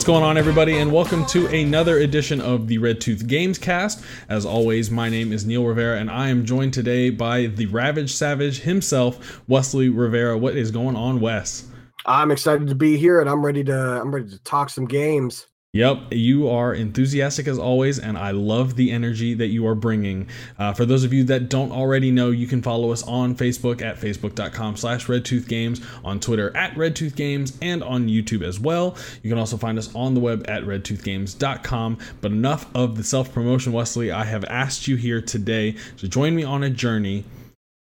What's going on, everybody, and welcome to another edition of the Red Tooth Games Cast. As always, my name is Neil Rivera, and I am joined today by the Ravage Savage himself, Wesley Rivera. What is going on, Wes? I'm excited to be here, and I'm ready to I'm ready to talk some games. Yep, you are enthusiastic as always, and I love the energy that you are bringing. Uh, for those of you that don't already know, you can follow us on Facebook at facebook.com slash redtoothgames, on Twitter at redtoothgames, and on YouTube as well. You can also find us on the web at redtoothgames.com. But enough of the self-promotion, Wesley. I have asked you here today to join me on a journey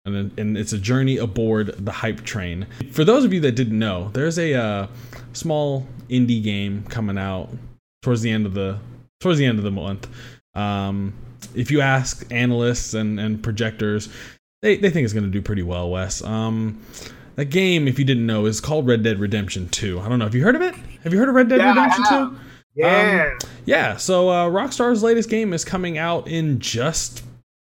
and, it's a journey aboard the hype train. For those of you that didn't know, there's a uh, small indie game coming out towards the end of the towards the end of the month. Um, if you ask analysts and, and projectors, they, they think it's going to do pretty well, Wes. Um, that game, if you didn't know, is called Red Dead Redemption 2. I don't know. Have you heard of it? Have you heard of Red Dead Yeah, Redemption 2? have. Yeah, Um, yeah, so uh, Rockstar's latest game is coming out in just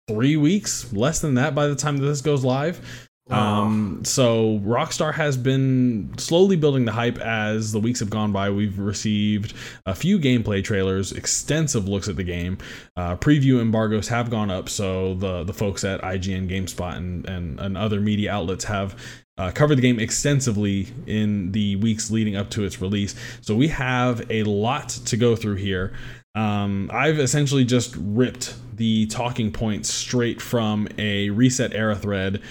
three weeks, less than that by the time that this goes live. Um, so Rockstar has been slowly building the hype as the weeks have gone by. We've received a few gameplay trailers, extensive looks at the game. Uh, preview embargoes have gone up, so the the folks at IGN, GameSpot, and and, and other media outlets have uh, covered the game extensively in the weeks leading up to its release. So we have a lot to go through here. Um, I've essentially just ripped the talking points straight from a ResetEra thread,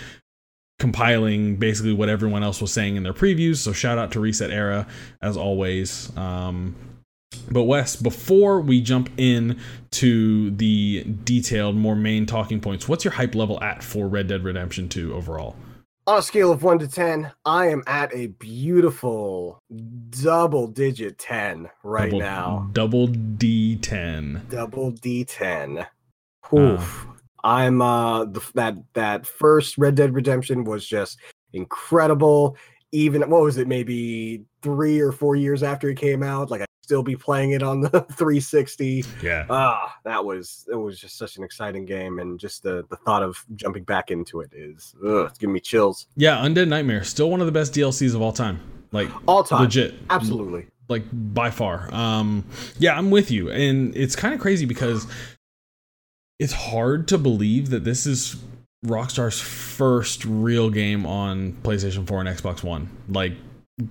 compiling basically what everyone else was saying in their previews. So shout out to ResetEra as always. Um, but Wes, before we jump in to the detailed, more main talking points, what's your hype level at for Red Dead Redemption 2 overall? on a scale of one to ten, I am at a beautiful double digit ten right double, now. Double D10. Double D ten. Oof. I'm uh the, that that first Red Dead Redemption was just incredible. Even what was it, maybe three or four years after it came out, like I'd still be playing it on the 360. Yeah. Ah, that was it was just such an exciting game, and just the the thought of jumping back into it is ugh, it's giving me chills. Yeah, Undead Nightmare, still one of the best DLCs of all time. Like All time, legit. absolutely. like by far. Um, yeah, I'm with you, and it's kind of crazy because it's hard to believe that this is Rockstar's first real game on PlayStation 4 and Xbox One. Like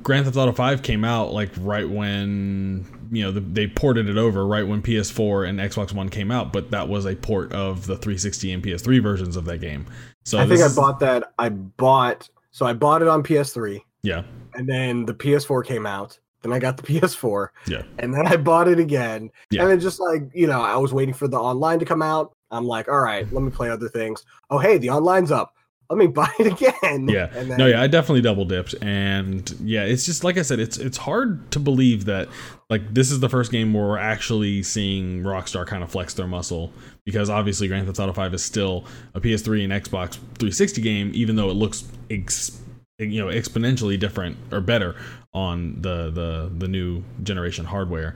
Grand Theft Auto 5 came out like right when you know the, they ported it over right when PS4 and Xbox One came out, but that was a port of the 360 and PS3 versions of that game. So I think I bought that. I bought so I bought it on PS3, yeah, and then the PS4 came out. Then I got the PS4, yeah, and then I bought it again. Yeah. And then just like you know, I was waiting for the online to come out. I'm like, all right, let me play other things. Oh, hey, the online's up. Let me buy it again. Yeah. And then, No, yeah, I definitely double dipped, and yeah, it's just like I said, it's it's hard to believe that like this is the first game where we're actually seeing Rockstar kind of flex their muscle because obviously Grand Theft Auto 5 is still a PS3 and Xbox 360 game, even though it looks ex- you know exponentially different or better on the the the new generation hardware.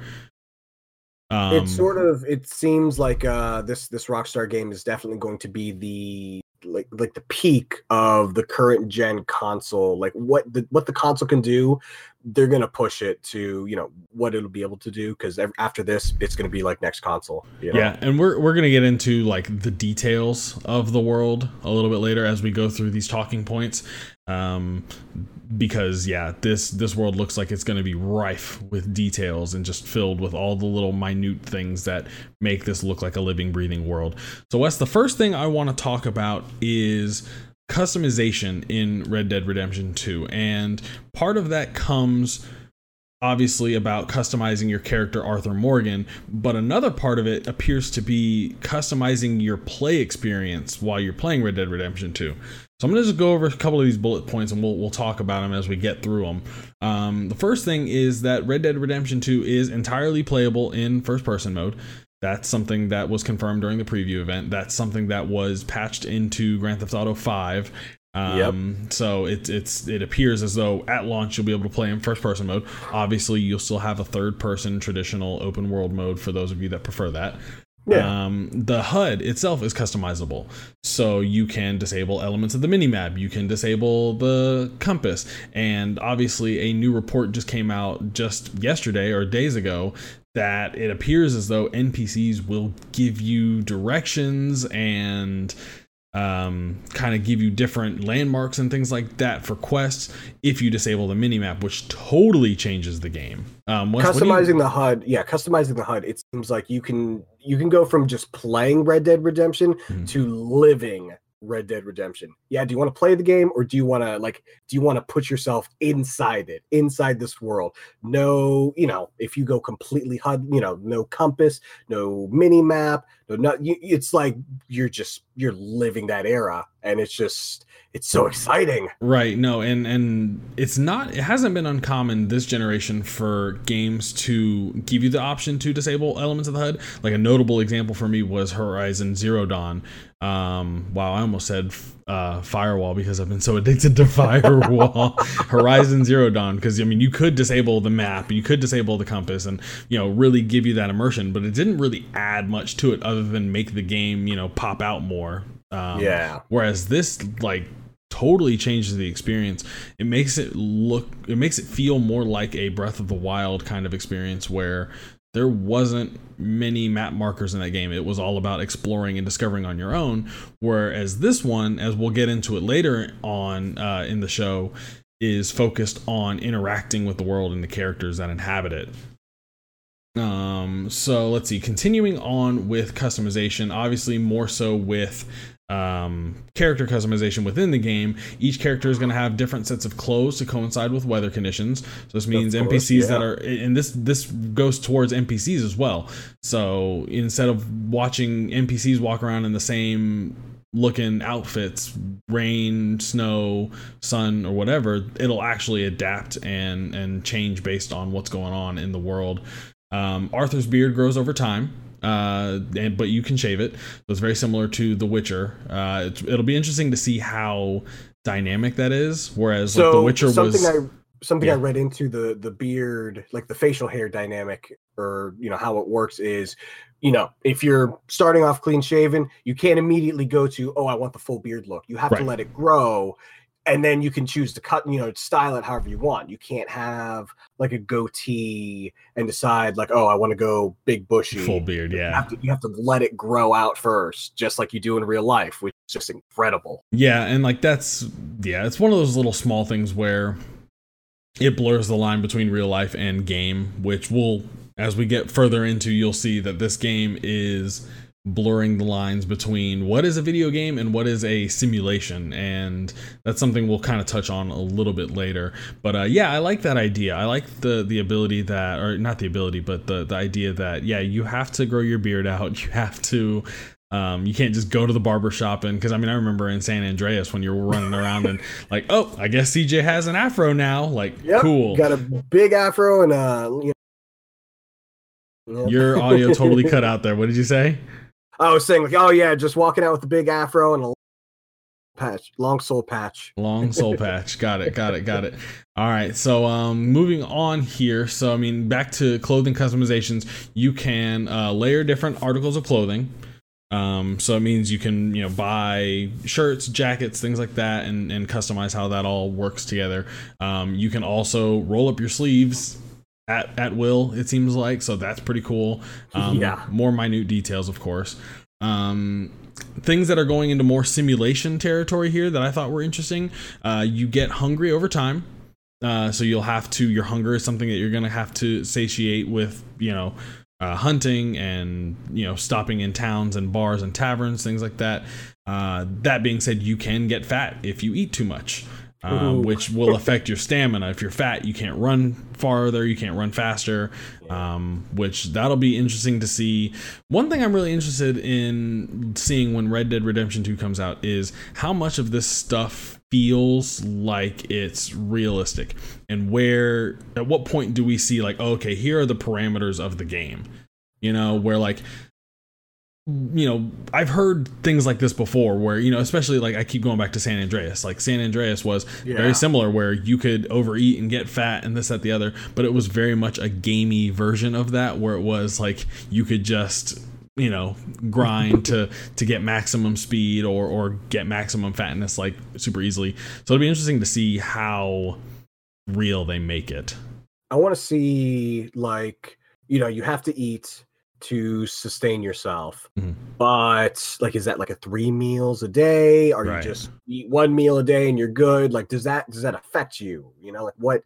Um, it sort of it seems like uh this this Rockstar game is definitely going to be the like like the peak of the current gen console. Like what the what the console can do they're going to push it to you know what it'll be able to do because after this it's going to be like next console you know? Yeah, and we're we're gonna get into like the details of the world a little bit later as we go through these talking points, um, because yeah, this this world looks like it's gonna be rife with details and just filled with all the little minute things that make this look like a living, breathing world. So, Wes, the first thing I want to talk about is customization in Red Dead Redemption 2, and part of that comes obviously about customizing your character Arthur Morgan, but another part of it appears to be customizing your play experience while you're playing Red Dead Redemption 2. So I'm going to just go over a couple of these bullet points and we'll, we'll talk about them as we get through them. Um, the first thing is that Red Dead Redemption 2 is entirely playable in first person mode. That's something that was confirmed during the preview event. That's something that was patched into Grand Theft Auto 5 um, So it, it's it appears as though at launch you'll be able to play in first person mode. Obviously, you'll still have a third person traditional open world mode for those of you that prefer that. Yeah. Um, the HUD itself is customizable. So you can disable elements of the minimap, you can disable the compass. And obviously, a new report just came out just yesterday or days ago that it appears as though NPCs will give you directions and um, kind of give you different landmarks and things like that for quests if you disable the minimap, which totally changes the game. Um, customizing you... the HUD, yeah, customizing the HUD. It seems like you can you can go from just playing Red Dead Redemption mm-hmm. to living Red Dead Redemption. Yeah, do you want to play the game or do you want to like do you want to put yourself inside it, inside this world? No, you know, if you go completely HUD, you know, no compass, no mini map, no, it's like you're just you're living that era and it's just it's so exciting. Right. No, and and it's not it hasn't been uncommon this generation for games to give you the option to disable elements of the HUD. Like a notable example for me was Horizon Zero Dawn. Um wow, I almost said uh firewall because I've been so addicted to firewall. Horizon Zero Dawn because I mean you could disable the map, you could disable the compass and you know really give you that immersion, but it didn't really add much to it other than make the game, you know, pop out more. Um, yeah. Whereas this like totally changes the experience. It makes it look, it makes it feel more like a Breath of the Wild kind of experience where there wasn't many map markers in that game. It was all about exploring and discovering on your own. Whereas this one, as we'll get into it later on uh, in the show, is focused on interacting with the world and the characters that inhabit it. Um, so let's see, continuing on with customization, obviously more so with um, character customization within the game. Each character is going to have different sets of clothes to coincide with weather conditions. So this means course, NPCs yeah. that are, and this this goes towards NPCs as well. So instead of watching NPCs walk around in the same looking outfits rain snow sun or whatever it'll actually adapt and and change based on what's going on in the world um, arthur's beard grows over time uh, and, but you can shave it. So it's very similar to The Witcher. Uh, it'll be interesting to see how dynamic that is. Whereas so like, The Witcher something was. I, something yeah. I read into the the beard, like the facial hair dynamic, or you know how it works is, you know, if you're starting off clean shaven, you can't immediately go to, oh, I want the full beard look. You have right. to let it grow and then you can choose to cut you know style it however you want. You can't have like a goatee and decide like oh i want to go big bushy. Full beard yeah. you have, to, you have to let it grow out first just like you do in real life which is just incredible. Yeah and like that's yeah it's one of those little small things where it blurs the line between real life and game which will as we get further into you'll see that this game is blurring the lines between what is a video game and what is a simulation. And that's something we'll kind of touch on a little bit later. But uh, yeah i like that idea. I like the the ability that or not the ability but the the idea that yeah you have to grow your beard out. You have to um, you can't just go to the barber shop and because I mean I remember in San Andreas when you were running around and like oh I guess CJ has an afro now. Like yep, cool. got a big afro and uh you know, your audio totally cut out there. What did you say I was saying like, oh yeah, just walking out with a big afro and a patch, long soul patch. Long soul patch. Got it. Got it. Got it. All right. So um moving on here. So I mean back to clothing customizations, you can uh, layer different articles of clothing. Um, so it means you can, you know, buy shirts, jackets, things like that, and, and customize how that all works together. Um, you can also roll up your sleeves at at will. It seems like so that's pretty cool. Um, yeah, more minute details, of course. Um, things that are going into more simulation territory here that I thought were interesting. Uh, you get hungry over time. Uh, so you'll have to your hunger is something that you're gonna have to satiate with you know uh, hunting and you know stopping in towns and bars and taverns things like that uh, that being said you can get fat if you eat too much um, which will affect your stamina. If you're fat, you can't run farther, you can't run faster, um, which that'll be interesting to see. One thing I'm really interested in seeing when Red Dead Redemption 2 comes out is how much of this stuff feels like it's realistic and where at what point do we see like oh, okay here are the parameters of the game you know where like you know, I've heard things like this before where, you know, especially like I keep going back to San Andreas. Like San Andreas was yeah. very similar where you could overeat and get fat and this, that, the other, but it was very much a gamey version of that where it was like you could just you know grind to to get maximum speed or or get maximum fatness like super easily so it'll be interesting to see how real they make it I want to see like you know you have to eat to sustain yourself, Mhm. but like is that like a three meals a day? Are Right. you just eat one meal a day and you're good? Like does that does that affect you? You know, like what?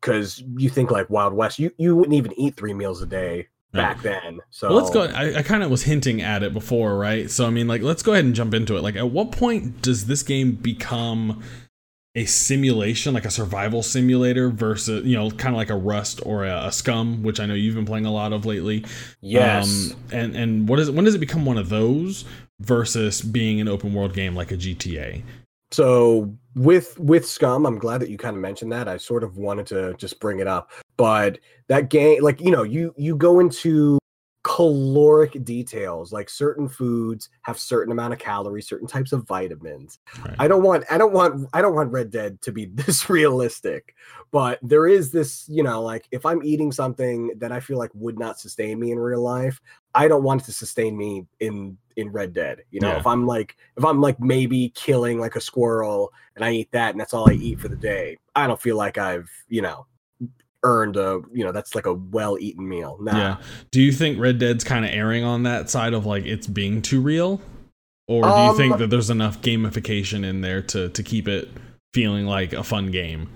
Because you think like Wild West, you you wouldn't even eat three meals a day back then. So Well, let's go. I, I kind of was hinting at it before, right? So, I mean, like, let's go ahead and jump into it. Like, at what point does this game become a simulation, like a survival simulator, versus, you know, kind of like a Rust or a, a Scum, which I know you've been playing a lot of lately. Yes. Um, and and what is? When does it become one of those versus being an open world game like a GTA? So with with Scum, I'm glad that you kind of mentioned that. I sort of wanted to just bring it up, but that game, like you know, you you go into caloric details like certain foods have certain amount of calories certain types of vitamins Right. i don't want i don't want i don't want red dead to be this realistic but there is this you know like if i'm eating something that i feel like would not sustain me in real life i don't want it to sustain me in in red dead you know Yeah. if i'm like if i'm like maybe killing like a squirrel and i eat that and that's all i eat for the day i don't feel like i've you know earned a you know that's like a well eaten meal nah. Yeah. Do you think Red Dead's kind of erring on that side of like it's being too real, or do you think Um, that there's enough gamification in there to to keep it feeling like a fun game?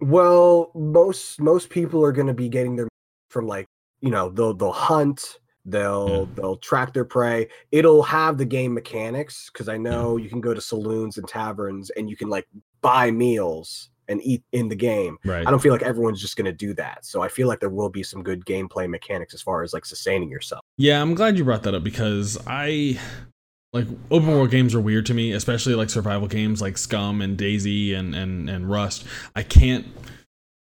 Well, most most people are going to be getting their from like you know they'll they'll hunt, they'll they'll track their prey. It'll have the game mechanics because I know you can go to saloons and taverns and you can like buy meals and eat in the game. Right. I don't feel like everyone's just going to do that. So I feel like there will be some good gameplay mechanics as far as like sustaining yourself. Yeah, I'm glad you brought that up because I like open world games are weird to me, especially like survival games like Scum and DayZ and and and Rust. I can't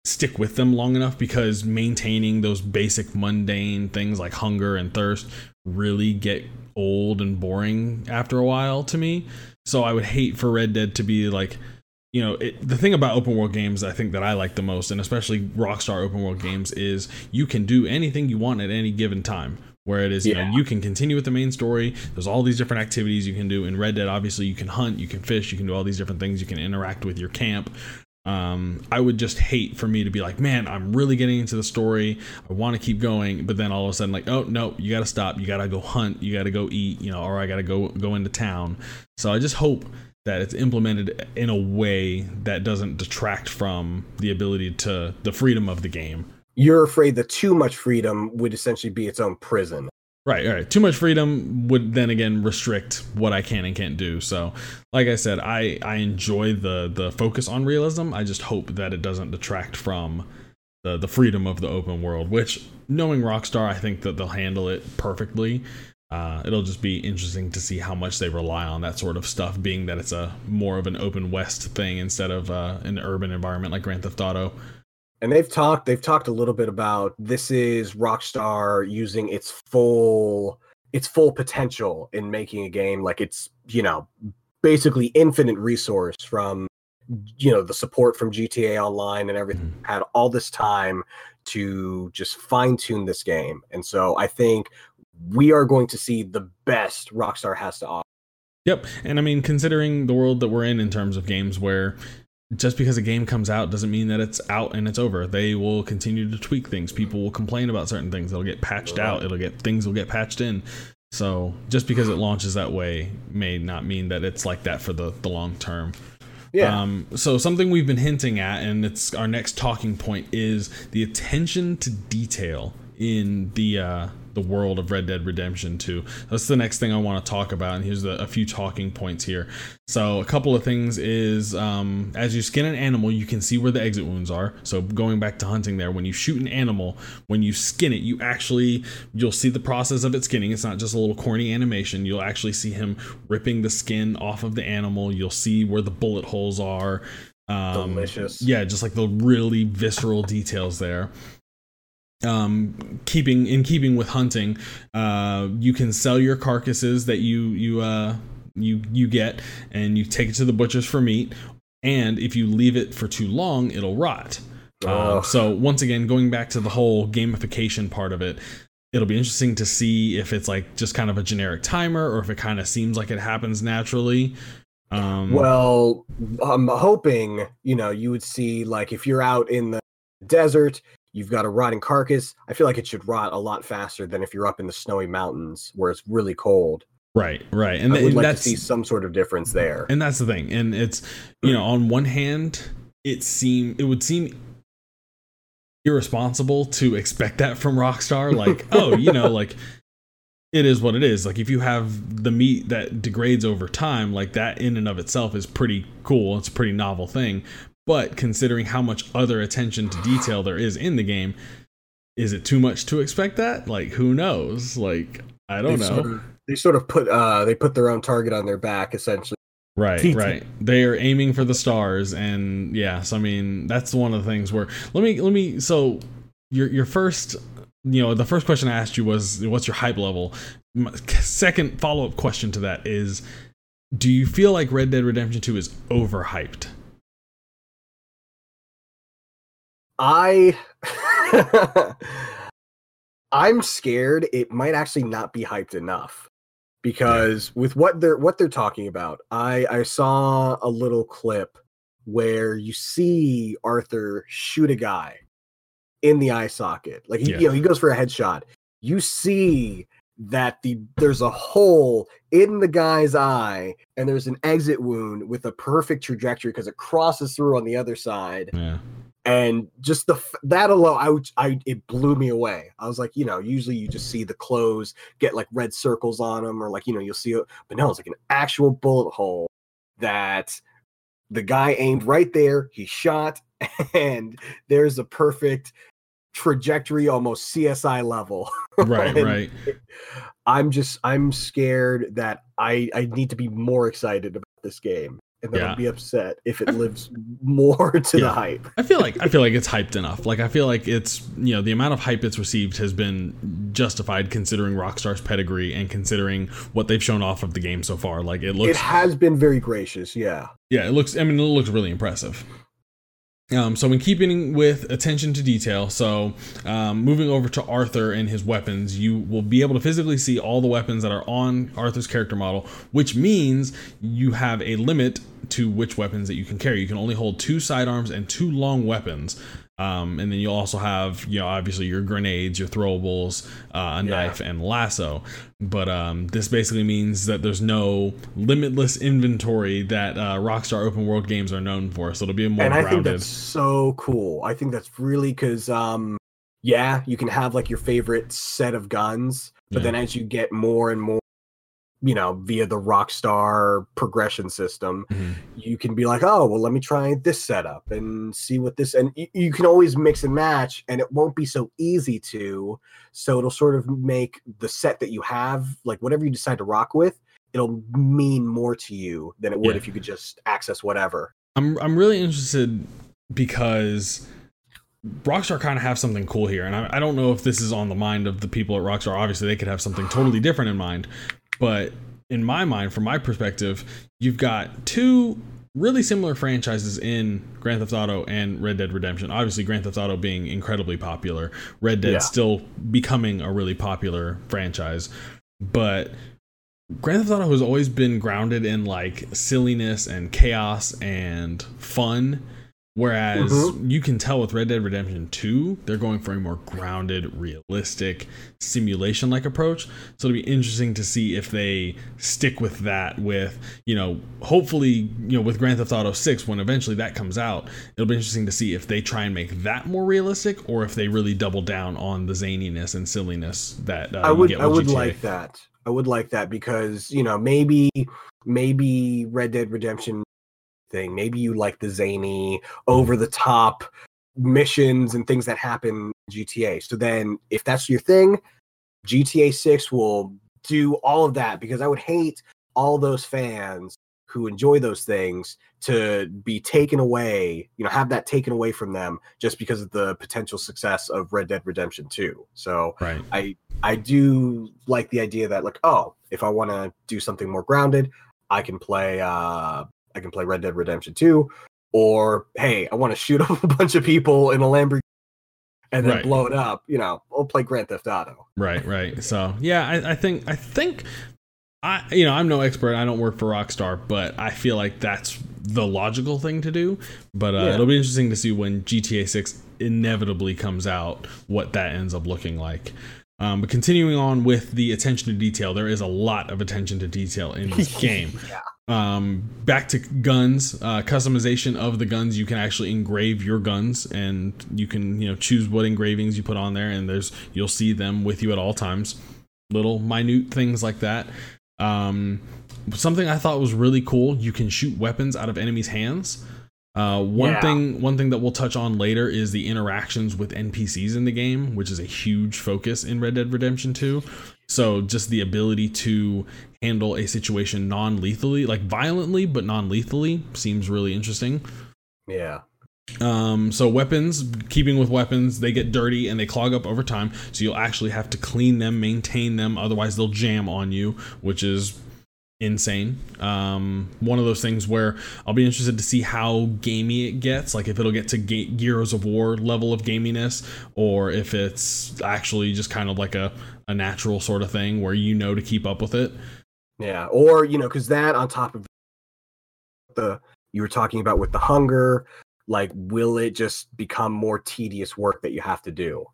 stick with them long enough because maintaining those basic mundane things like hunger and thirst really get old and boring after a while to me. So I would hate for Red Dead to be like you know, it, the thing about open world games I think that I like the most, and especially Rockstar open world games, is you can do anything you want at any given time. Where it is, you know, you can continue with the main story. There's all these different activities you can do. In Red Dead, obviously, you can hunt, you can fish, you can do all these different things. You can interact with your camp. Um, I would just hate for me to be like, man, I'm really getting into the story. I want to keep going, but then all of a sudden, like, oh no, you got to stop. You got to go hunt. You got to go eat. You know, or I got to go go into town. So I just hope that it's implemented in a way that doesn't detract from the ability to the freedom of the game. You're afraid that too much freedom would essentially be its own prison. Right, right. Too much freedom would then again restrict what I can and can't do. So, like I said, I I enjoy the the focus on realism. I just hope that it doesn't detract from the the freedom of the open world. Which, knowing Rockstar, I think that they'll handle it perfectly. Uh, it'll just be interesting to see how much they rely on that sort of stuff, being that it's a more of an open west thing instead of uh, an urban environment like Grand Theft Auto. And they've talked they've talked a little bit about this is rockstar using its full its full potential in making a game. Like it's you know basically infinite resource from you know the support from gta online and everything. Mm-hmm. Had all this time to just fine tune this game. And so i think we are going to see the best rockstar has to offer. Yep. And I mean, considering the world that we're in in terms of games where just because a game comes out doesn't mean that it's out and it's over. They will continue to tweak things. People will complain about certain things. It'll get patched out. It'll get things will get patched in. So just because it launches that way may not mean that it's like that for the, the long term. yeah Um, so something we've been hinting at, and it's our next talking point, is the attention to detail in the uh, the world of Red Dead Redemption 2. That's the next thing I want to talk about, and here's the, a few talking points here. So a couple of things is um, as you skin an animal, you can see where the exit wounds are. So going back to hunting there, when you shoot an animal, when you skin it, you actually you'll see the process of it skinning. It's not just a little corny animation. You'll actually see him ripping the skin off of the animal. You'll see where the bullet holes are. Um, delicious yeah, just like the really visceral details there. Um, keeping in keeping with hunting, uh, you can sell your carcasses that you you uh you you get, and you take it to the butchers for meat. And if you leave it for too long, it'll rot. Um, so once again, going back to the whole gamification part of it, it'll be interesting to see if it's like just kind of a generic timer or if it kind of seems like it happens naturally. Um, well, I'm hoping you know you would see like if you're out in the desert, you've got a rotting carcass. I feel like it should rot a lot faster than if you're up in the snowy mountains where it's really cold. Right, right, and I would th- like to see some sort of difference there. and that's the thing. And it's you know on one hand, it seem it would seem irresponsible to expect that from Rockstar. Like, oh, you know, like it is what it is. Like if you have the meat that degrades over time, like that in and of itself is pretty cool. It's a pretty novel thing. But considering how much other attention to detail there is in the game, is it too much to expect that? Like who knows? Like I don't They've know. Sort of, they sort of put uh they put their own target on their back essentially. Right, detail. right. They are aiming for the stars, and yes, I mean that's one of the things where let me let me. So your your first, you know, the first question I asked you was what's your hype level. My second follow up question to that is, do you feel like Red Dead Redemption Two is overhyped? I I'm scared it might actually not be hyped enough because with what they're what they're talking about, I I saw a little clip where you see Arthur shoot a guy in the eye socket. Like he, Yeah. you know, he goes for a headshot. You see that the there's a hole in the guy's eye and there's an exit wound with a perfect trajectory because it crosses through on the other side Yeah, and just the that alone I, I it blew me away. I was like you know usually you just see the clothes get like red circles on them or like you know you'll see it but no it's like an actual bullet hole that the guy aimed right there he shot and there's a perfect trajectory almost csi level. Right, right. i'm just i'm scared that i i need to be more excited about this game and then Yeah. i'll be upset if it lives more to Yeah. the hype I feel like I feel like it's hyped enough. Like I feel like it's you know the amount of hype it's received has been justified considering Rockstar's pedigree and considering what they've shown off of the game so far. Like it looks, it has been very gracious yeah yeah, it looks. I mean, it looks really impressive. Um, so, in keeping with attention to detail, so um, moving over to Arthur and his weapons, you will be able to physically see all the weapons that are on Arthur's character model, which means you have a limit to which weapons that you can carry. You can only hold two sidearms and two long weapons. Um, and then you also have, you know, obviously your grenades, your throwables, uh, a Yeah. knife, and lasso. But um, this basically means that there's no limitless inventory that uh, Rockstar open world games are known for. So it'll be a more and i think that's so cool i think that's really because um yeah you can have like your favorite set of guns but Yeah. then as you get more and more you know via the rockstar progression system Mhm. you can be like oh well let me try this setup and see what this and y- you can always mix and match and it won't be so easy to so it'll sort of make the set that you have like whatever you decide to rock with it'll mean more to you than it would Yeah. if you could just access whatever I'm I'm really interested because Rockstar kind of have something cool here, and I, I don't know if this is on the mind of the people at Rockstar. Obviously, they could have something totally different in mind, but in my mind, from my perspective, you've got two really similar franchises in Grand Theft Auto and Red Dead Redemption. Obviously, Grand Theft Auto being incredibly popular, Red Dead Yeah. still becoming a really popular franchise, but Grand Theft Auto has always been grounded in like silliness and chaos and fun. Whereas Mhm. you can tell with Red Dead Redemption 2, they're going for a more grounded, realistic, simulation like approach. So it'll be interesting to see if they stick with that with, you know, hopefully, you know, with Grand Theft Auto 6, when eventually that comes out, it'll be interesting to see if they try and make that more realistic or if they really double down on the zaniness and silliness that uh, I would I would GTA. like that. I would like that because you know maybe maybe Red Dead Redemption thing. Maybe you like the zany, over the top missions and things that happen in GTA. So then, if that's your thing, GTA Six will do all of that because I would hate all those fans who enjoy those things to be taken away, you know, have that taken away from them just because of the potential success of Red Dead Redemption 2. So Right. I I do like the idea that like oh if I want to do something more grounded I can play uh I can play Red Dead Redemption 2 or hey I want to shoot up a bunch of people in a Lamborghini and then Right. blow it up, you know, we'll play Grand Theft Auto. Right, right. So yeah, I, I think I think I you know I'm no expert. I don't work for Rockstar, but I feel like that's the logical thing to do. But uh, Yeah. it'll be interesting to see when GTA 6 inevitably comes out what that ends up looking like. Um, but continuing on with the attention to detail, there is a lot of attention to detail in this game. Yeah. Um, back to guns, uh, customization of the guns. You can actually engrave your guns, and you can you know choose what engravings you put on there, and there's you'll see them with you at all times. Little minute things like that. Um, something I thought was really cool. You can shoot weapons out of enemies' hands. Uh, one Yeah. thing, one thing that we'll touch on later is the interactions with NPCs in the game, which is a huge focus in Red Dead Redemption 2. So just the ability to handle a situation non-lethally, like violently but non-lethally, seems really interesting. Yeah. Um, so weapons, keeping with weapons, they get dirty and they clog up over time. So you'll actually have to clean them, maintain them, otherwise they'll jam on you, which is insane. Um, one of those things where I'll be interested to see how gamey it gets, like if it'll get to Ge- Gears of War level of gaminess, or if it's actually just kind of like a a natural sort of thing where you know to keep up with it. Yeah. Or, you know, because that on top of the you were talking about with the hunger, like will it just become more tedious work that you have to do?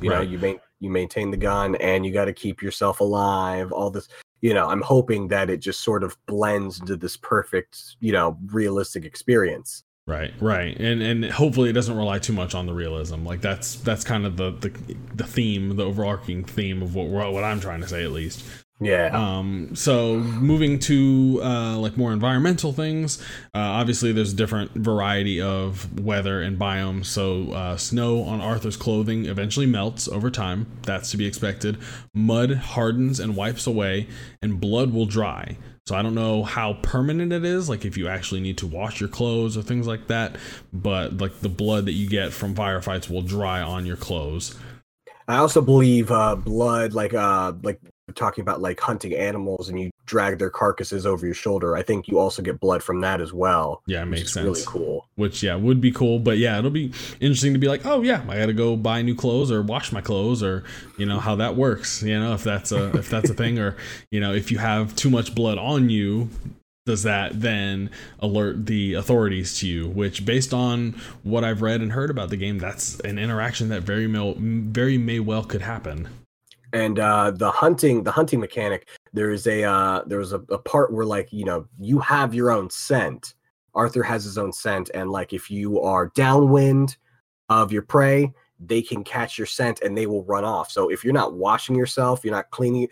You know, you main you maintain the gun and you got to keep yourself alive, all this you know, I'm hoping that it just sort of blends into this perfect, you know, realistic experience. Right, right, and and hopefully it doesn't rely too much on the realism. Like that's that's kind of the the, the theme, the overarching theme of what what I'm trying to say at least. Yeah. Um, so moving to uh, like more environmental things, uh, obviously there's a different variety of weather and biomes. So uh, snow on Arthur's clothing eventually melts over time. That's to be expected. Mud hardens and wipes away, and blood will dry. So I don't know how permanent it is, like if you actually need to wash your clothes or things like that. But like the blood that you get from firefights will dry on your clothes. I also believe uh blood like uh like talking about like hunting animals and you drag their carcasses over your shoulder. I think you also get blood from that as well. Yeah, it makes sense. Really cool. which yeah would be cool but yeah it'll be interesting to be like oh yeah i gotta go buy new clothes or wash my clothes or you know how that works you know if that's a if that's a thing or you know if you have too much blood on you does that then alert the authorities to you which based on what i've read and heard about the game that's an interaction that very may, very may well could happen And uh the hunting the hunting mechanic, there is a uh there's a, a part where like, you know, you have your own scent. Arthur has his own scent, and like if you are downwind of your prey, they can catch your scent and they will run off. So if you're not washing yourself, you're not cleaning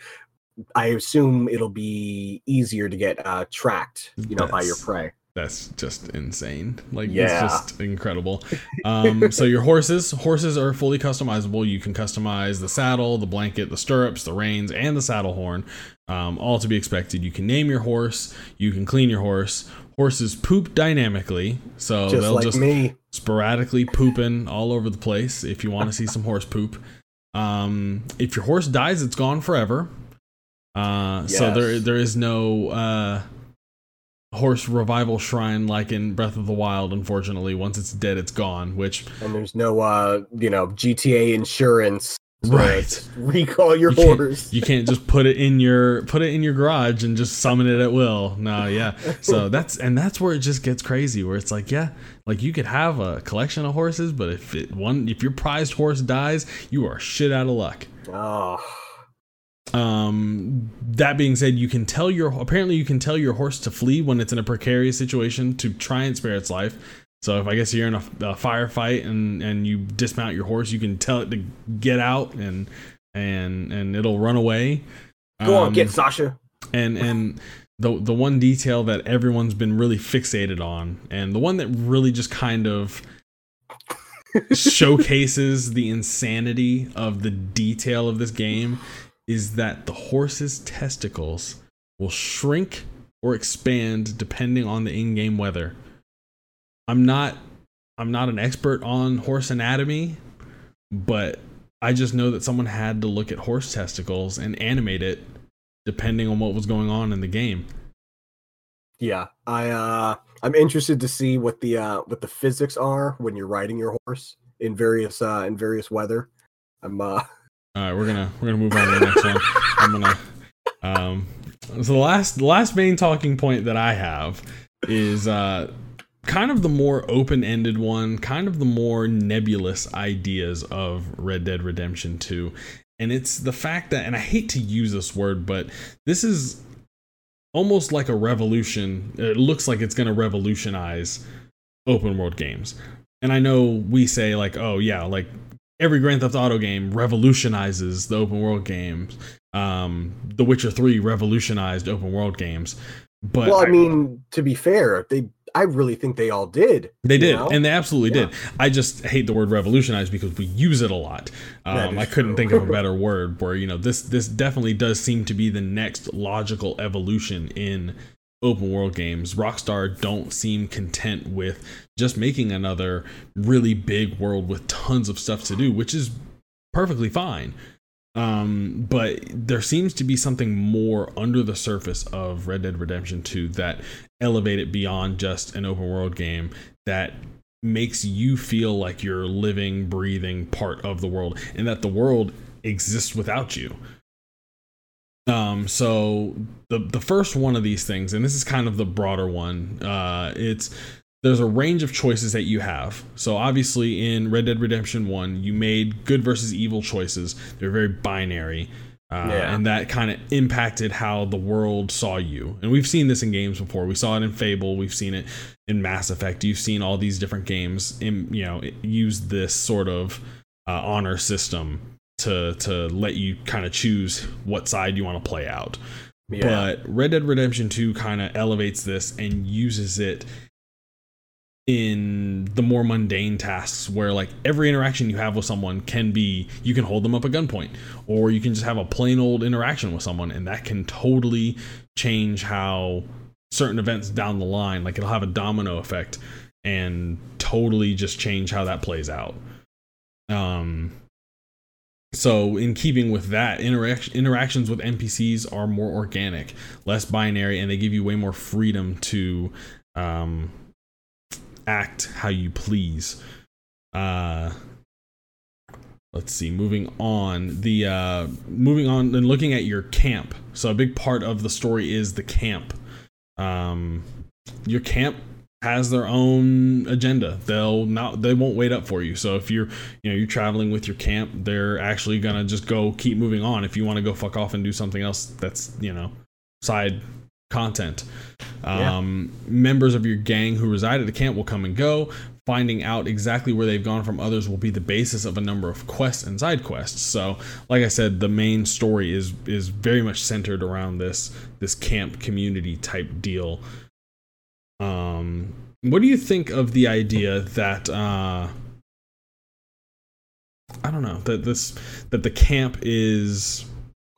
I assume it'll be easier to get uh tracked, you know, by your prey. That's just insane like Yeah. it's just incredible um so your horses horses are fully customizable you can customize the saddle the blanket the stirrups the reins and the saddle horn um, all to be expected you can name your horse you can clean your horse horses poop dynamically so just they'll like just me. sporadically pooping all over the place if you want to see some horse poop. Um, if your horse dies, it's gone forever. Uh, So there there is no uh, horse revival shrine like in Breath of the Wild. Unfortunately, once it's dead, it's gone. Which And there's no uh, you know, GTA insurance. to Right. Recall your You can't- horse. you can't just put it in your put it in your garage and just summon it at will. No, yeah. So that's and that's where it just gets crazy. Where it's like, yeah, like you could have a collection of horses, but if it one if your prized horse dies, you are shit out of luck. Oh. Um, that being said, you can tell your apparently you can tell your horse to flee when it's in a precarious situation to try and spare its life. So if I guess you're in a, a firefight and and you dismount your horse, you can tell it to get out and and and it'll run away. Go on, Um, get Sasha. and and the the one detail that everyone's been really fixated on, and the one that really just kind of showcases the insanity of the detail of this game is that the horse's testicles will shrink or expand depending on the in-game weather. I'm not I'm not an expert on horse anatomy, but I just know that someone had to look at horse testicles and animate it depending on what was going on in the game. Yeah, I uh, I'm interested to see what the uh, what the physics are when you're riding your horse. in various uh in various weather. I'm uh All right, we're gonna we're gonna move on to the next one. I'm gonna um so the last the last main talking point that I have is uh kind of the more open-ended one, kind of the more nebulous ideas of Red Dead Redemption 2. And it's the fact that and I hate to use this word, but this is almost like a revolution. It looks like it's to revolutionize open world games. And I know we say like, oh yeah, like every Grand Theft Auto game revolutionizes the open world games. Um, The Witcher 3 revolutionized open world games. But well, I mean, to be fair, they I really think they all did. They did, know? and they absolutely Yeah. did. I just hate the word revolutionize because we use it a lot. Um, I couldn't think of a better word. Where you know this this definitely does seem to be the next logical evolution in open world games. Rockstar don't seem content with just making another really big world with tons of stuff to do, which is perfectly fine. Um, but there seems to be something more under the surface of Red Dead Redemption 2 that elevate it beyond just an open world game that makes you feel like you're living, breathing part of the world and that the world exists without you. Um, so the the first one of these things, and this is kind of the broader one, uh, it's there's a range of choices that you have. So obviously in Red Dead Redemption 1, you made good versus evil choices. They're very binary. Uh, Yeah. And that kind of impacted how the world saw you. And we've seen this in games before. We saw it in Fable. We've seen it in Mass Effect. You've seen all these different games, in, you know, use this sort of uh, honor system to to let you kind of choose what side you want to play out. Yeah. But Red Dead Redemption 2 kind of elevates this and uses it in the more mundane tasks where like every interaction you have with someone can be you can hold them up a gunpoint or you can just have a plain old interaction with someone and that can totally change how certain events down the line like it'll have a domino effect and totally just change how that plays out um so in keeping with that interac- interactions with npcs are more organic less binary and they give you way more freedom to um act how you please. Uh let's see moving on. The uh moving on and looking at your camp. So a big part of the story is the camp. Um your camp has their own agenda they'll not they won't wait up for you so if you're you know you're traveling with your camp they're actually gonna just go keep moving on if you want to go fuck off and do something else that's you know side content Yeah. um, members of your gang who reside at the camp will come and go. Finding out exactly where they've gone from others will be the basis of a number of quests and side quests. So, like I said, the main story is is very much centered around this this camp community type deal. Um, what do you think of the idea that uh, I don't know that this that the camp is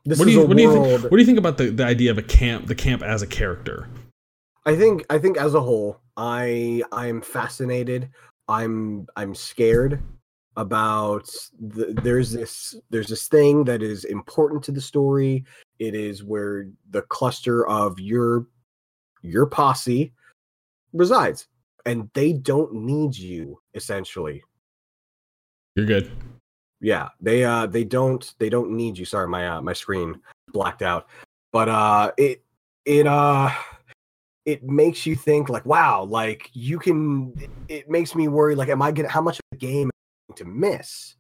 this what do you what do you think what do you think about the, the idea of a camp the camp as a character? I think I think as a whole, I I'm fascinated. I'm I'm scared about the, there's this there's this thing that is important to the story. It is where the cluster of your your posse resides, and they don't need you essentially. You're good. Yeah, they uh they don't they don't need you. Sorry, my uh, my screen blacked out. But uh it it uh it makes you think like wow, like you can it- it makes me worry like am I gonna how much of the game am I going to miss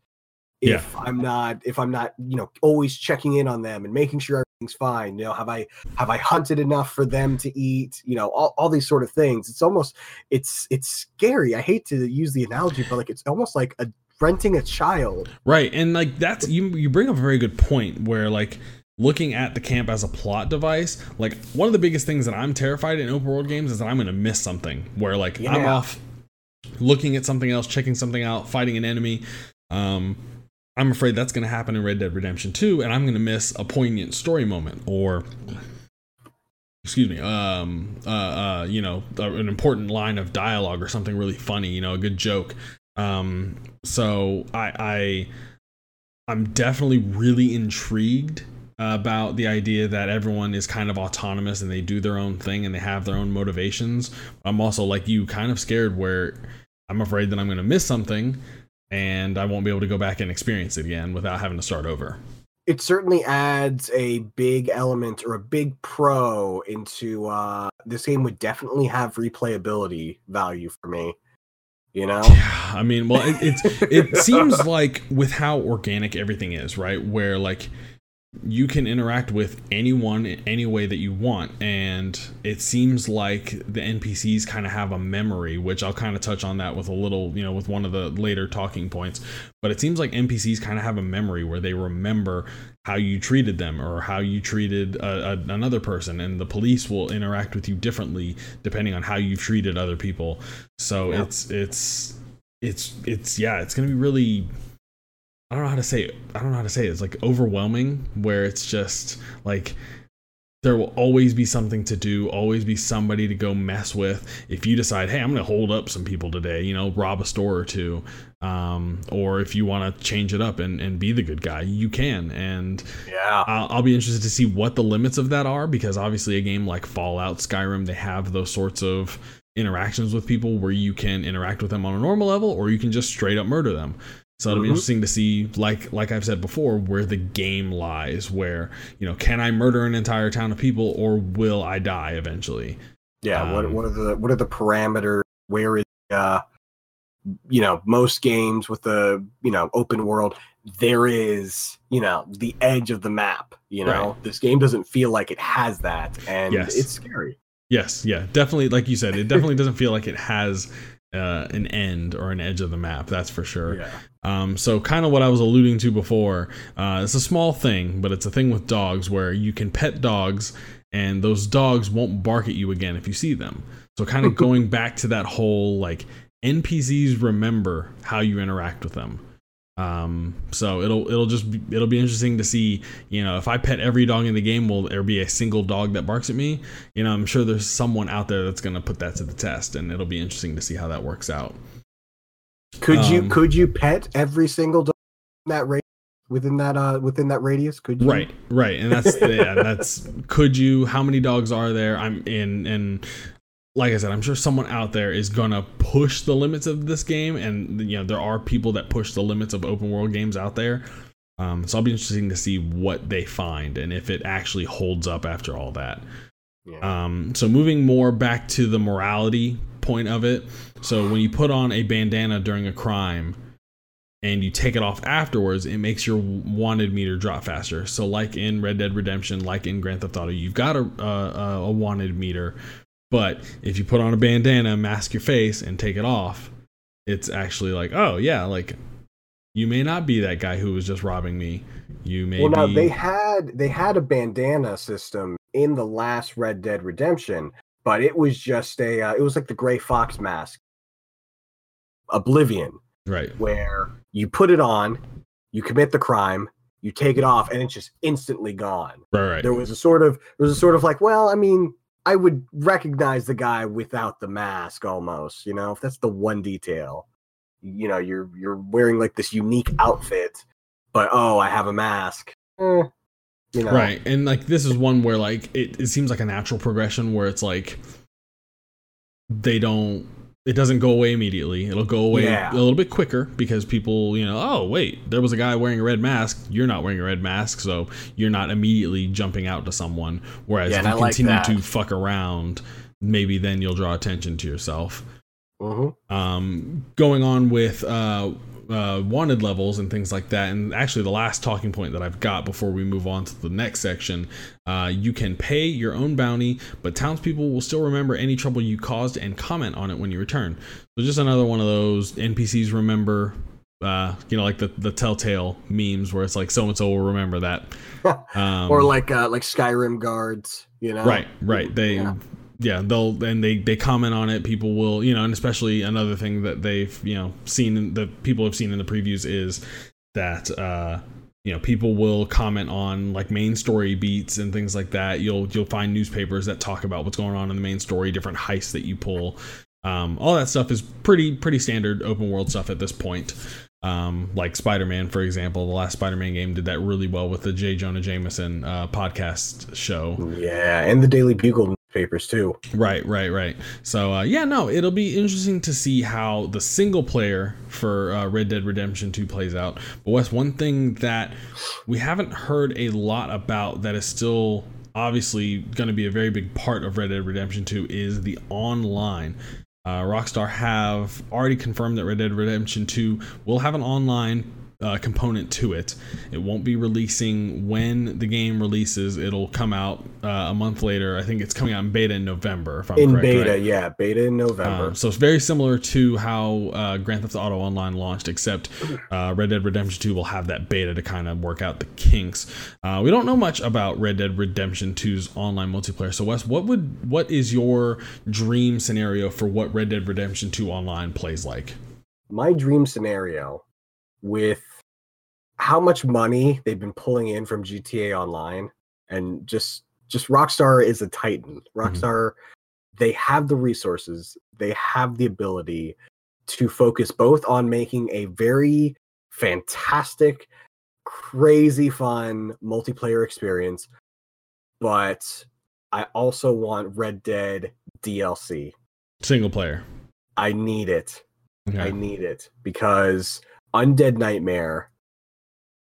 Yeah. if I'm not if I'm not, you know, always checking in on them and making sure fine. You know, have I have I hunted enough for them to eat? You know, all, all these sort of things. It's almost it's it's scary. I hate to use the analogy, but like it's almost like a renting a child. Right. And like that's you you bring up a very good point where like looking at the camp as a plot device, like one of the biggest things that I'm terrified in open world games is that I'm going to miss something where like I'm off looking at something else, checking something out, fighting an enemy. Um I'm afraid that's going to happen in Red Dead Redemption 2 and I'm going to miss a poignant story moment or excuse me um uh, uh you know an important line of dialogue or something really funny you know a good joke. Um so i i i'm definitely really intrigued about the idea that everyone is kind of autonomous and they do their own thing and they have their own motivations. I'm also like you kind of scared where i'm afraid that i'm going to miss something and I won't be able to go back and experience it again without having to start over. It certainly adds a big element or a big pro into uh, this game. Would definitely have replayability value for me. You know, yeah. I mean, well, it, it's it seems like with how organic everything is, right? Where like you can interact with anyone in any way that you want and it seems like the npcs kind of have a memory which i'll kind of touch on that with a little you know with one of the later talking points but it seems like npcs kind of have a memory where they remember how you treated them or how you treated a, a, another person and the police will interact with you differently depending on how you've treated other people so yeah. it's it's it's it's yeah it's gonna be really I don't know how to say it. I don't know how to say it. It's like overwhelming where it's just like there will always be something to do, always be somebody to go mess with. If you decide, hey, I'm going to hold up some people today, you know, rob a store or two, um, or if you want to change it up and, and be the good guy, you can. And yeah, I'll, I'll be interested to see what the limits of that are because obviously a game like Fallout, Skyrim, they have those sorts of interactions with people where you can interact with them on a normal level or you can just straight up murder them. So it'll mm-hmm. be interesting to see, like like I've said before, where the game lies. Where you know, can I murder an entire town of people, or will I die eventually? Yeah. Um, what what are the what are the parameters? Where is uh, you know, most games with the you know open world, there is you know the edge of the map. You know, right. this game doesn't feel like it has that, and yes. it's scary. Yes, yeah, definitely. Like you said, it definitely doesn't feel like it has uh, an end or an edge of the map. That's for sure. Yeah. Um, so kind of what I was alluding to before. Uh, it's a small thing, but it's a thing with dogs where you can pet dogs, and those dogs won't bark at you again if you see them. So kind of going back to that whole like NPCs remember how you interact with them. Um, so it'll it'll just be, it'll be interesting to see. You know, if I pet every dog in the game, will there be a single dog that barks at me? You know, I'm sure there's someone out there that's going to put that to the test, and it'll be interesting to see how that works out. Could um, you could you pet every single dog in that radius within that uh within that radius? Could you? Right, right, and that's yeah, that's could you? How many dogs are there? I'm in and like I said, I'm sure someone out there is gonna push the limits of this game, and you know there are people that push the limits of open world games out there. Um, so I'll be interesting to see what they find and if it actually holds up after all that. Yeah. Um, so moving more back to the morality point of it. So when you put on a bandana during a crime and you take it off afterwards, it makes your wanted meter drop faster. So like in Red Dead Redemption, like in Grand Theft Auto, you've got a, a, a wanted meter but if you put on a bandana, mask your face, and take it off, it's actually like, oh yeah, like you may not be that guy who was just robbing me. You may. Well, now be... they had they had a bandana system in the last Red Dead Redemption, but it was just a uh, it was like the Gray Fox mask, Oblivion, right? Where you put it on, you commit the crime, you take it off, and it's just instantly gone. Right, right. There was a sort of there was a sort of like, well, I mean, I would recognize the guy without the mask almost, you know, if that's the one detail. You know, you're you're wearing like this unique outfit, but oh, I have a mask. Eh, you know. Right. And like this is one where like it, it seems like a natural progression where it's like they don't it doesn't go away immediately. It'll go away yeah. a little bit quicker because people, you know, oh wait, there was a guy wearing a red mask. You're not wearing a red mask, so you're not immediately jumping out to someone. Whereas yeah, if you continue to fuck around, maybe then you'll draw attention to yourself. Mm-hmm. Um, going on with uh, uh, wanted levels and things like that. And actually, the last talking point that I've got before we move on to the next section, uh, you can pay your own bounty, but townspeople will still remember any trouble you caused and comment on it when you return. So just another one of those NPCs remember. Uh, you know, like the the Telltale memes where it's like so and so will remember that, um, or like uh, like Skyrim guards. You know, right, right. They yeah yeah they'll and they they comment on it people will you know and especially another thing that they've you know seen that people have seen in the previews is that uh you know people will comment on like main story beats and things like that you'll you'll find newspapers that talk about what's going on in the main story different heists that you pull um, all that stuff is pretty pretty standard open world stuff at this point um, like Spider-Man, for example, the last Spider-Man game did that really well with the J. Jonah Jameson uh, podcast show. Yeah, and the Daily Bugle papers too. Right, right, right. So uh, yeah, no, it'll be interesting to see how the single player for uh, Red Dead Redemption 2 plays out. But Wes, one thing that we haven't heard a lot about that is still obviously going to be a very big part of Red Dead Redemption 2 is the online. Uh, Rockstar have already confirmed that Red Dead Redemption 2 will have an online uh, component to it. It won't be releasing when the game releases. It'll come out uh, a month later. I think it's coming out in beta in November. If I'm in correct, beta, right? yeah, beta in November. Um, so it's very similar to how uh, Grand Theft Auto Online launched, except uh, Red Dead Redemption 2 will have that beta to kind of work out the kinks. Uh, we don't know much about Red Dead Redemption 2's online multiplayer. So Wes, what would what is your dream scenario for what Red Dead Redemption 2 online plays like? My dream scenario with how much money they've been pulling in from GTA Online and just just Rockstar is a titan. Mm-hmm. Rockstar they have the resources, they have the ability to focus both on making a very fantastic, crazy fun multiplayer experience, but I also want Red Dead DLC. Single player. I need it. I need it because Undead Nightmare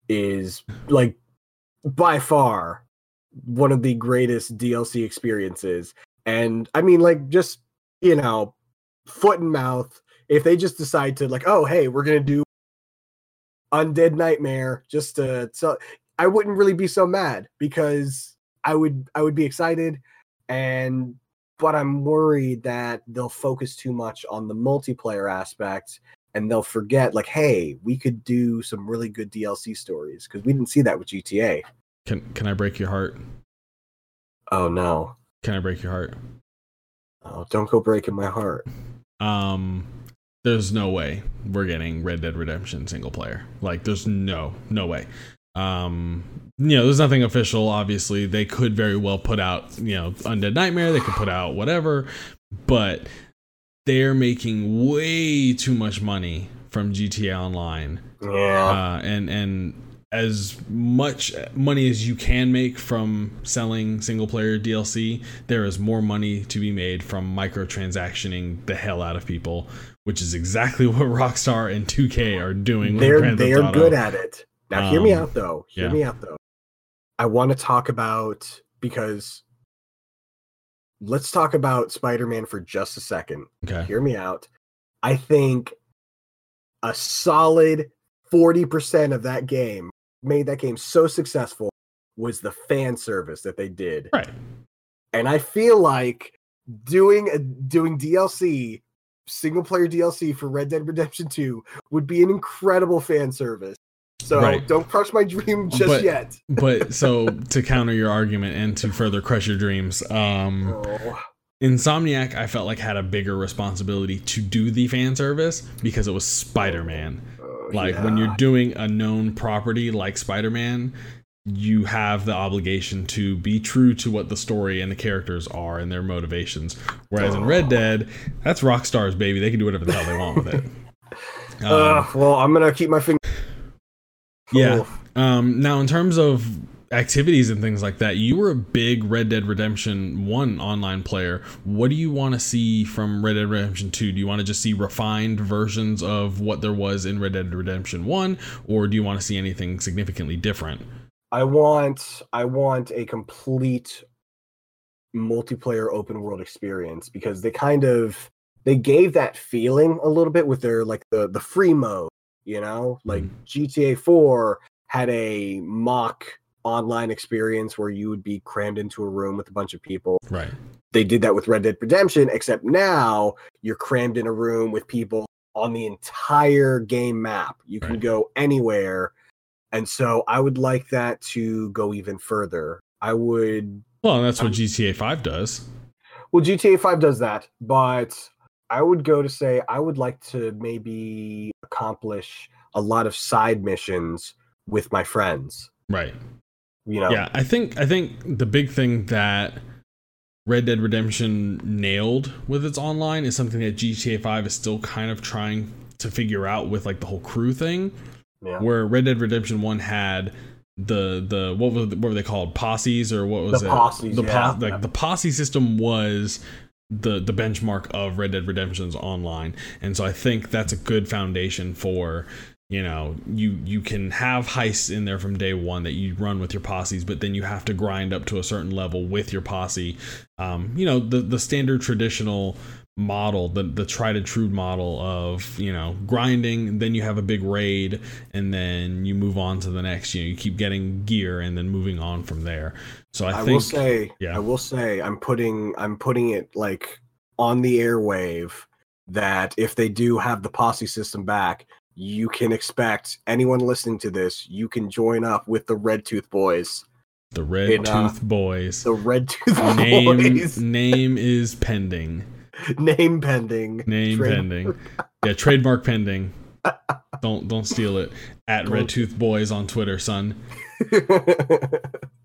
is like by far one of the greatest DLC experiences. And I mean, like, just you know, foot and mouth. If they just decide to, like, oh, hey, we're gonna do Undead Nightmare, just to, so I wouldn't really be so mad because I would, I would be excited, and but I'm worried that they'll focus too much on the multiplayer aspect and they'll forget like hey we could do some really good dlc stories because we didn't see that with gta Can can I break your heart? oh no Can I break your heart? oh don't go breaking my heart Um, there's no way we're getting Red Dead Redemption single player. Like, there's no no way. Um, you know, there's nothing official. Obviously, they could very well put out you know Undead Nightmare. They could put out whatever, but they're making way too much money from GTA Online yeah uh, and and as much money as you can make from selling single player DLC, there is more money to be made from microtransactioning the hell out of people, which is exactly what Rockstar and 2K are doing. they're they're Auto. good at it now hear me Um, out though hear yeah. me out though i want to talk about because let's talk about spider-man for just a second Okay. hear me out. I think a solid 40% of that game made that game so successful was the fan service that they did. Right. And I feel like doing a doing DLC, single player DLC for Red Dead Redemption 2 would be an incredible fan service. So Right. don't crush my dream just But- yet. But so to counter your argument and to further crush your dreams, um, Oh, Insomniac I felt like had a bigger responsibility to do the fan service because it was Spider-Man. oh, like when you're doing a known property like spider-man you have the obligation to be true to what the story and the characters are and their motivations whereas in red dead that's rockstar's baby they can do whatever the hell they want with it um, Uh, well, I'm gonna keep my finger. Yeah. Um, now in terms of activities and things like that you were a big red dead redemption 1 online player. What do you want to see from red dead redemption 2 do you want to just see refined versions of what there was in red dead redemption 1 or do you want to see anything significantly different? I want I want a complete multiplayer open world experience because they kind of they gave that feeling a little bit with their like the the free mode, you know? Like GTA 4 had a mock online experience where you would be crammed into a room with a bunch of people. right They did that with Red Dead Redemption except now you're crammed in a room with people on the entire game map. You can Right. go anywhere. And so I would like that to go even further. I would Well, that's what Um, GTA 5 does. well GTA 5 does that, but I would go to say I would like to maybe accomplish a lot of side missions with my friends. Right. You know, Yeah, I think I think the big thing that Red Dead Redemption nailed with its online is something that GTA 5 is still kind of trying to figure out with like the whole crew thing. yeah. Where Red Dead Redemption 1 had the the what was what were they called posses or what was The it posses, the yeah. like the posse system was the the benchmark of Red Dead Redemption's online. And so I think that's a good foundation for you know you you can have heists in there from day one that you run with your posses but then you have to grind up to a certain level with your posse. Um, you know the the standard traditional model the the tried and true model of you know grinding then you have a big raid and then you move on to the next you know you keep getting gear and then moving on from there so i, I, think will say, yeah. I will say, I'm putting, I'm putting it like on the airwave that if they do have the posse system back, you can expect anyone listening to this, you can join up with the Red Tooth Boys. the red in, uh, tooth boys The Red Tooth name Boys. name is pending Name pending. name Trade- pending. Yeah trademark pending. Don't don't steal it. At red tooth boys on twitter son.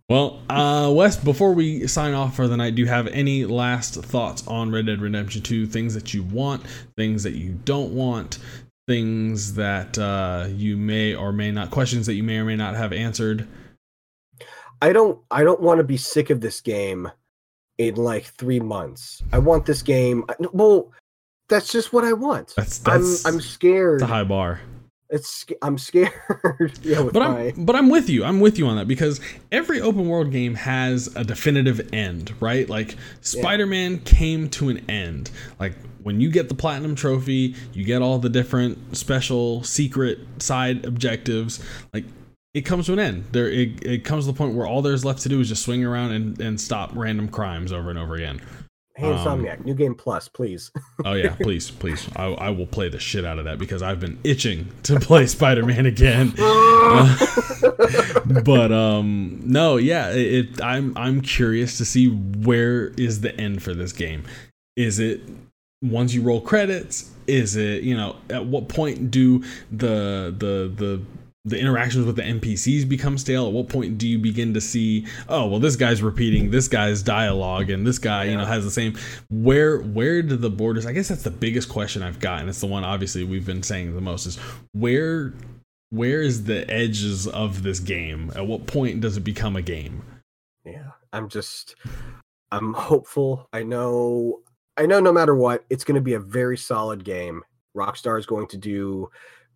Well, uh, Wes, before we sign off for the night, do you have any last thoughts on Red Dead Redemption 2? Things that you want, things that you don't want, things that uh, you may or may not, questions that you may or may not have answered? I don't I don't want to be sick of this game in like three months. I want this game. Well, that's just what I want. That's I'm I'm scared. a high bar. It's I'm scared. yeah, with But my I'm but I'm with you. I'm with you on that because every open world game has a definitive end, right? Like Spider-Man came to an end. Like when you get the platinum trophy, you get all the different special secret side objectives. Like it comes to an end. There it, it comes to the point where all there's left to do is just swing around and, and stop random crimes over and over again. hey, um, new game plus, please. Oh yeah, please, please. I, I will play the shit out of that because I've been itching to play Spider-Man again. but um no yeah it, it i'm i'm curious to see where is the end for this game is it once you roll credits is it you know at what point do the the the the interactions with the npcs become stale at what point do you begin to see oh well this guy's repeating this guy's dialogue and this guy you know has the same where where do the borders i guess that's the biggest question i've got and it's the one obviously we've been saying the most is where where is the edges of this game? At what point does it become a game? yeah, I'm just I'm hopeful. I know I know no matter what, it's going to be a very solid game. Rockstar is going to do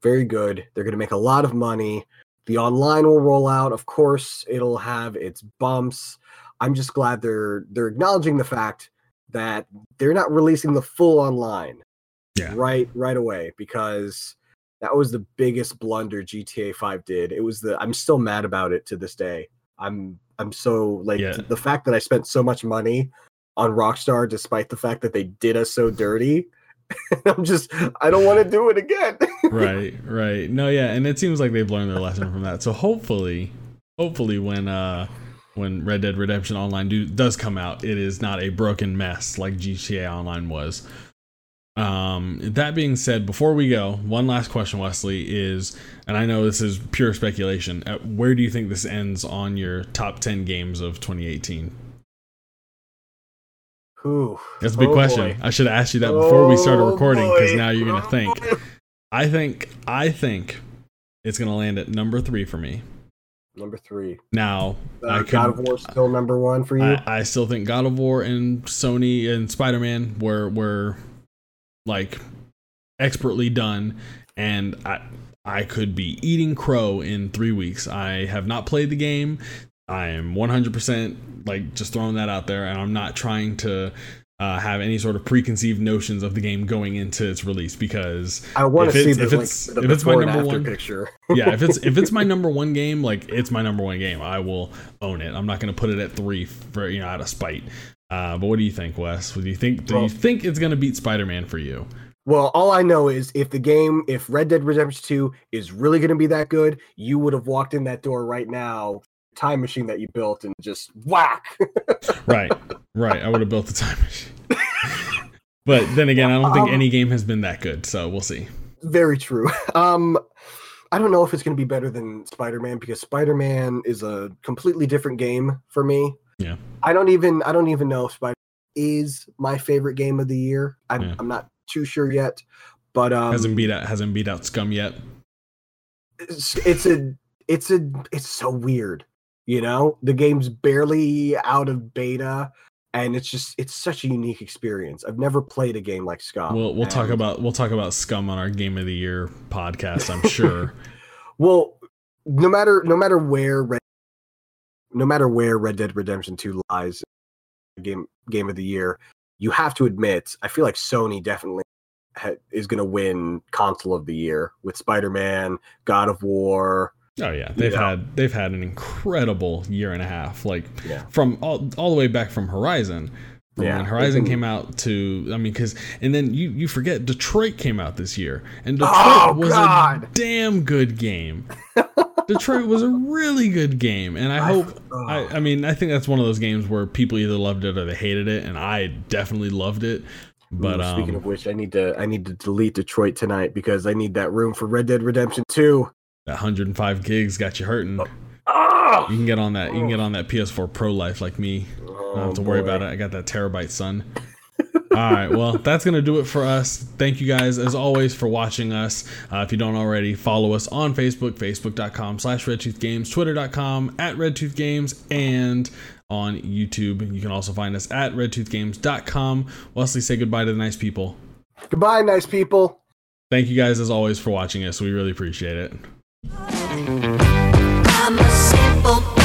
very good. They're going to make a lot of money. The online will roll out. Of course, it'll have its bumps. I'm just glad they're they're acknowledging the fact that they're not releasing the full online Yeah. right right away because that was the biggest blunder GTA 5 did. It was the I'm still mad about it to this day. I'm I'm so like Yeah. the fact that I spent so much money on Rockstar despite the fact that they did us so dirty. I'm just I don't want to do it again. right, right. No, yeah, and it seems like they've learned their lesson from that. So hopefully, hopefully when uh when Red Dead Redemption Online do, does come out, it is not a broken mess like GTA Online was. Um, that being said, before we go, one last question, Wesley, is, and I know this is pure speculation. Where do you think this ends on your top ten games of 2018? Whew. That's a big Oh, question. boy. I should have asked you that before we started Oh, recording because now you're gonna Oh, think. I think I think it's gonna land at number three for me. Number three. Now Uh, I God of War still number one for you. I, I still think God of War and Sony and Spider Man were were like expertly done, and I I could be eating crow in three weeks. I have not played the game. I am 100% like just throwing that out there, and I'm not trying to uh, have any sort of preconceived notions of the game going into its release because I want to see it's- the, if like, the if it's my number one- picture. yeah, if it's if it's my number one game, like it's my number one game, I will own it. I'm not going to put it at three for you know out of spite. Uh, but what do you think, Wes? Do you think do you think it's going to beat Spider Man for you? Well, all I know is if the game, if Red Dead Redemption 2 is really going to be that good, you would have walked in that door right now, time machine that you built, and just whack. Right, right. I would have built the time machine. but then again, I don't think Um, any game has been that good, so we'll see. Very true. Um, I don't know if it's going to be better than Spider Man because Spider Man is a completely different game for me. Yeah. I don't even I don't even know if Spider is my favorite game of the year. I'm Yeah. I'm not too sure yet, but um, hasn't beat out hasn't beat out Scum yet. it's, it's a it's a it's so weird. You know, the game's barely out of beta, and it's just it's such a unique experience. I've never played a game like Scum. We'll we'll talk about we'll talk about Scum on our Game of the Year podcast. I'm sure. Well, no matter no matter where Red, no matter where Red Dead Redemption 2 lies game game of the year, you have to admit, I feel like Sony definitely ha- is going to win console of the year with Spider-Man, God of War. Oh yeah, they've Yeah. had they've had an incredible year and a half. Like Yeah. from all, all the way back from Horizon. From Yeah, when Horizon been- came out to I mean cuz and then you you forget Detroit came out this year and Detroit Oh, was God. a damn good game. Detroit was a really good game and I hope oh. I, I mean I think that's one of those games where people either loved it or they hated it and I definitely loved it. But Ooh, speaking um, of which, I need to I need to delete Detroit tonight because I need that room for Red Dead Redemption 2. That 105 gigs got you hurting. Oh, You can get on that. You can get on that PS4 Pro life like me. Oh, Don't have to worry about it. I got that terabyte, son. All right, well, that's going to do it for us. Thank you guys, as always, for watching us. Uh, if you don't already, follow us on Facebook, facebook.com slash redtoothgames, twitter.com at redtoothgames, and on YouTube. You can also find us at redtoothgames.com. Wesley, say goodbye to the nice people. Goodbye, nice people. Thank you guys, as always, for watching us. We really appreciate it. I'm a simple